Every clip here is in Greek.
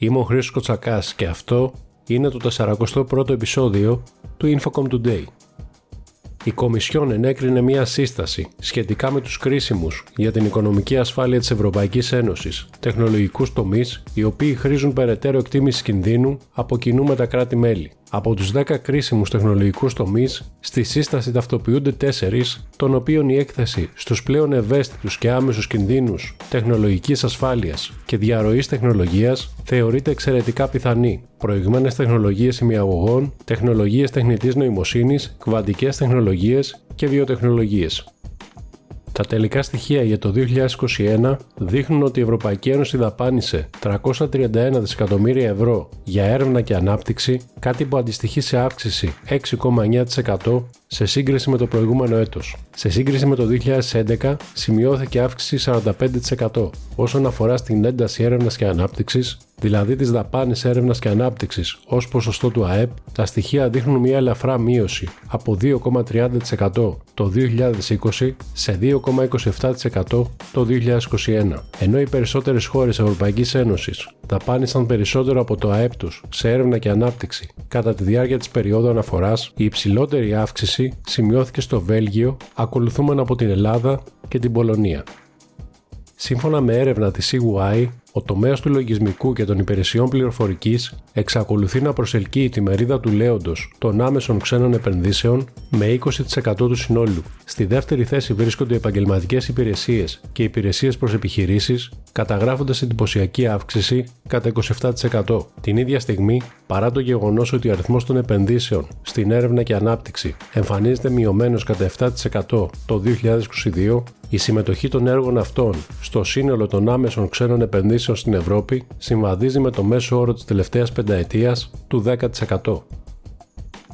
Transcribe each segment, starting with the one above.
Είμαι ο Χρήστος Κοτσακάς και αυτό είναι το 41ο επεισόδιο του Infocom Today. Η Κομισιόν ενέκρινε μια σύσταση σχετικά με τους κρίσιμους για την οικονομική ασφάλεια της Ευρωπαϊκής Ένωσης, τεχνολογικούς τομείς οι οποίοι χρήζουν περαιτέρω εκτίμησης κινδύνου από κοινού με τα κράτη-μέλη. Από τους 10 κρίσιμους τεχνολογικούς τομείς, στη σύσταση ταυτοποιούνται 4, των οποίων η έκθεση στους πλέον ευαίσθητους και άμεσους κινδύνους τεχνολογικής ασφάλειας και διαρροής τεχνολογίας θεωρείται εξαιρετικά πιθανή. Προηγμένες τεχνολογίες ημιαγωγών, τεχνολογίες τεχνητής νοημοσύνης, κβαντικές τεχνολογίες και βιοτεχνολογίες. Τα τελικά στοιχεία για το 2021 δείχνουν ότι η Ευρωπαϊκή Ένωση δαπάνησε 331 δισεκατομμύρια ευρώ για έρευνα και ανάπτυξη, κάτι που αντιστοιχεί σε αύξηση 6,9% σε σύγκριση με το προηγούμενο έτος. Σε σύγκριση με το 2011 σημειώθηκε αύξηση 45% όσον αφορά στην ένταση έρευνας και ανάπτυξης, δηλαδή τις δαπάνες έρευνας και ανάπτυξης ως ποσοστό του ΑΕΠ, τα στοιχεία δείχνουν μια ελαφρά μείωση από 2,30% το 2020 σε 2,27% το 2021. Ενώ οι περισσότερες χώρες Ευρωπαϊκής Ένωσης δαπάνησαν περισσότερο από το ΑΕΠ τους σε έρευνα και ανάπτυξη κατά τη διάρκεια της περίοδου αναφοράς, η υψηλότερη αύξηση σημειώθηκε στο Βέλγιο, ακολουθούμενο από την Ελλάδα και την Πολωνία. Σύμφωνα με έρευνα της CY, ο τομέας του λογισμικού και των υπηρεσιών πληροφορικής εξακολουθεί να προσελκύει τη μερίδα του λέοντος των άμεσων ξένων επενδύσεων με 20% του συνόλου. Στη δεύτερη θέση βρίσκονται οι επαγγελματικές υπηρεσίες και υπηρεσίες προς επιχειρήσεις, καταγράφοντας εντυπωσιακή αύξηση κατά 27%. Την ίδια στιγμή, παρά το γεγονός ότι ο αριθμός των επενδύσεων στην έρευνα και ανάπτυξη εμφανίζεται μειωμένος κατά 7% το 2022, η συμμετοχή των έργων αυτών στο σύνολο των άμεσων ξένων επενδύσεων στην Ευρώπη συμβαδίζει με το μέσο όρο της τελευταίας πενταετίας του 10%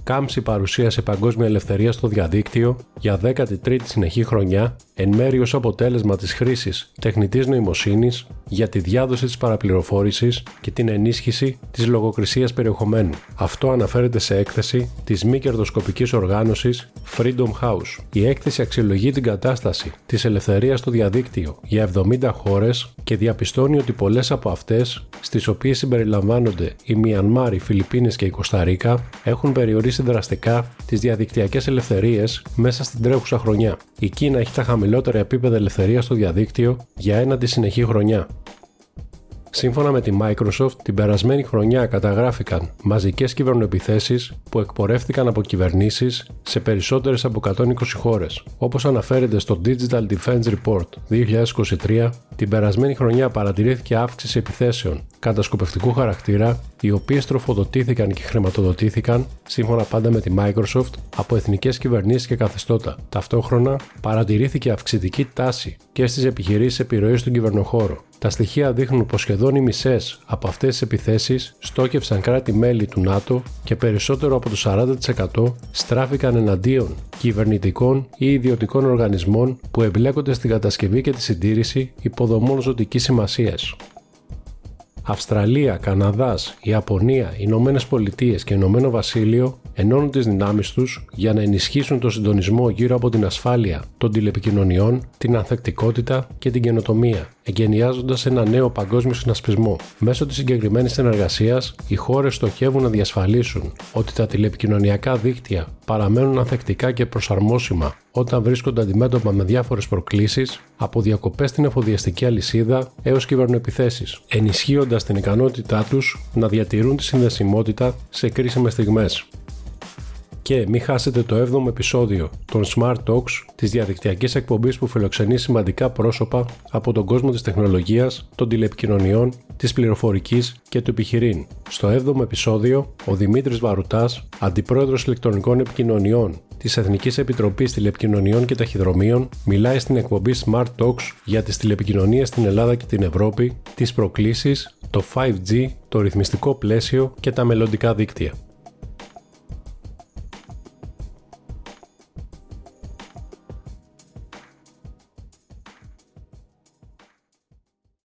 κάμψη παρουσία σε παγκόσμια ελευθερία στο διαδίκτυο για 13η συνεχή χρονιά, εν μέρει ως αποτέλεσμα της χρήσης τεχνητής νοημοσύνης για τη διάδοση της παραπληροφόρησης και την ενίσχυση της λογοκρισίας περιεχομένου. Αυτό αναφέρεται σε έκθεση της μη κερδοσκοπικής οργάνωσης Freedom House. Η έκθεση αξιολογεί την κατάσταση της ελευθερίας στο διαδίκτυο για 70 χώρες και διαπιστώνει ότι πολλές από αυτές, στις οποίες συμπεριλαμβάνονται η Μιανμάρ, οι Φιλιππίνες και η Κωνσταντίνα, έχουν περιορίσει δραστικά τις διαδικτυακές ελευθερίες μέσα στην τρέχουσα χρονιά. Η Κίνα έχει τα χαμηλότερα επίπεδα ελευθερίας στο διαδίκτυο για έναντι συνεχή χρονιά. Σύμφωνα με τη Microsoft, την περασμένη χρονιά καταγράφηκαν μαζικές κυβερνοεπιθέσεις που εκπορεύτηκαν από κυβερνήσεις σε περισσότερες από 120 χώρες. Όπως αναφέρεται στο Digital Defense Report 2023, την περασμένη χρονιά παρατηρήθηκε αύξηση επιθέσεων κατασκοπευτικού χαρακτήρα, οι οποίες τροφοδοτήθηκαν και χρηματοδοτήθηκαν, σύμφωνα πάντα με τη Microsoft, από εθνικές κυβερνήσεις και καθεστώτα. Ταυτόχρονα, παρατηρήθηκε αυξητική τάση και στις επιχειρήσεις επιρροής στον κυβερνοχώρο. Τα στοιχεία δείχνουν πως σχεδόν οι μισές από αυτές τις επιθέσεις στόκευσαν κράτη-μέλη του ΝΑΤΟ και περισσότερο από το 40% στράφηκαν εναντίον κυβερνητικών ή ιδιωτικών οργανισμών που εμπλέκονται στην κατασκευή και τη συντήρηση υποδομών ζωτική σημασίας. Αυστραλία, Καναδάς, Ιαπωνία, Ηνωμένες Πολιτείες και Ηνωμένο Βασίλειο ενώνουν τις δυνάμεις τους για να ενισχύσουν το συντονισμό γύρω από την ασφάλεια των τηλεπικοινωνιών, την ανθεκτικότητα και την καινοτομία, εγκαινιάζοντα ένα νέο παγκόσμιο συνασπισμό. Μέσω της συγκεκριμένης συνεργασίας, οι χώρες στοχεύουν να διασφαλίσουν ότι τα τηλεπικοινωνιακά δίκτυα παραμένουν ανθεκτικά και προσαρμόσιμα όταν βρίσκονται αντιμέτωπα με διάφορες προκλήσεις, από διακοπές στην εφοδιαστική αλυσίδα έως κυβερνοεπιθέσεις, ενισχύοντας την ικανότητά τους να διατηρούν τη συνδεσιμότητα σε κρίσιμες στιγμές. Και μην χάσετε το 7ο επεισόδιο των Smart Talks της διαδικτυακής εκπομπής που φιλοξενεί σημαντικά πρόσωπα από τον κόσμο της τεχνολογίας, των τηλεπικοινωνιών, της πληροφορικής και του επιχειρήν. Στο 7ο επεισόδιο, ο Δημήτρης Βαρουτάς, Αντιπρόεδρος Ηλεκτρονικών Επικοινωνιών της Εθνικής Επιτροπής Τηλεπικοινωνιών και Ταχυδρομείων μιλάει στην εκπομπή Smart Talks για τις τηλεπικοινωνίες στην Ελλάδα και την Ευρώπη, τις προκλήσεις, το 5G, το ρυθμιστικό πλαίσιο και τα μελλοντικά δίκτυα.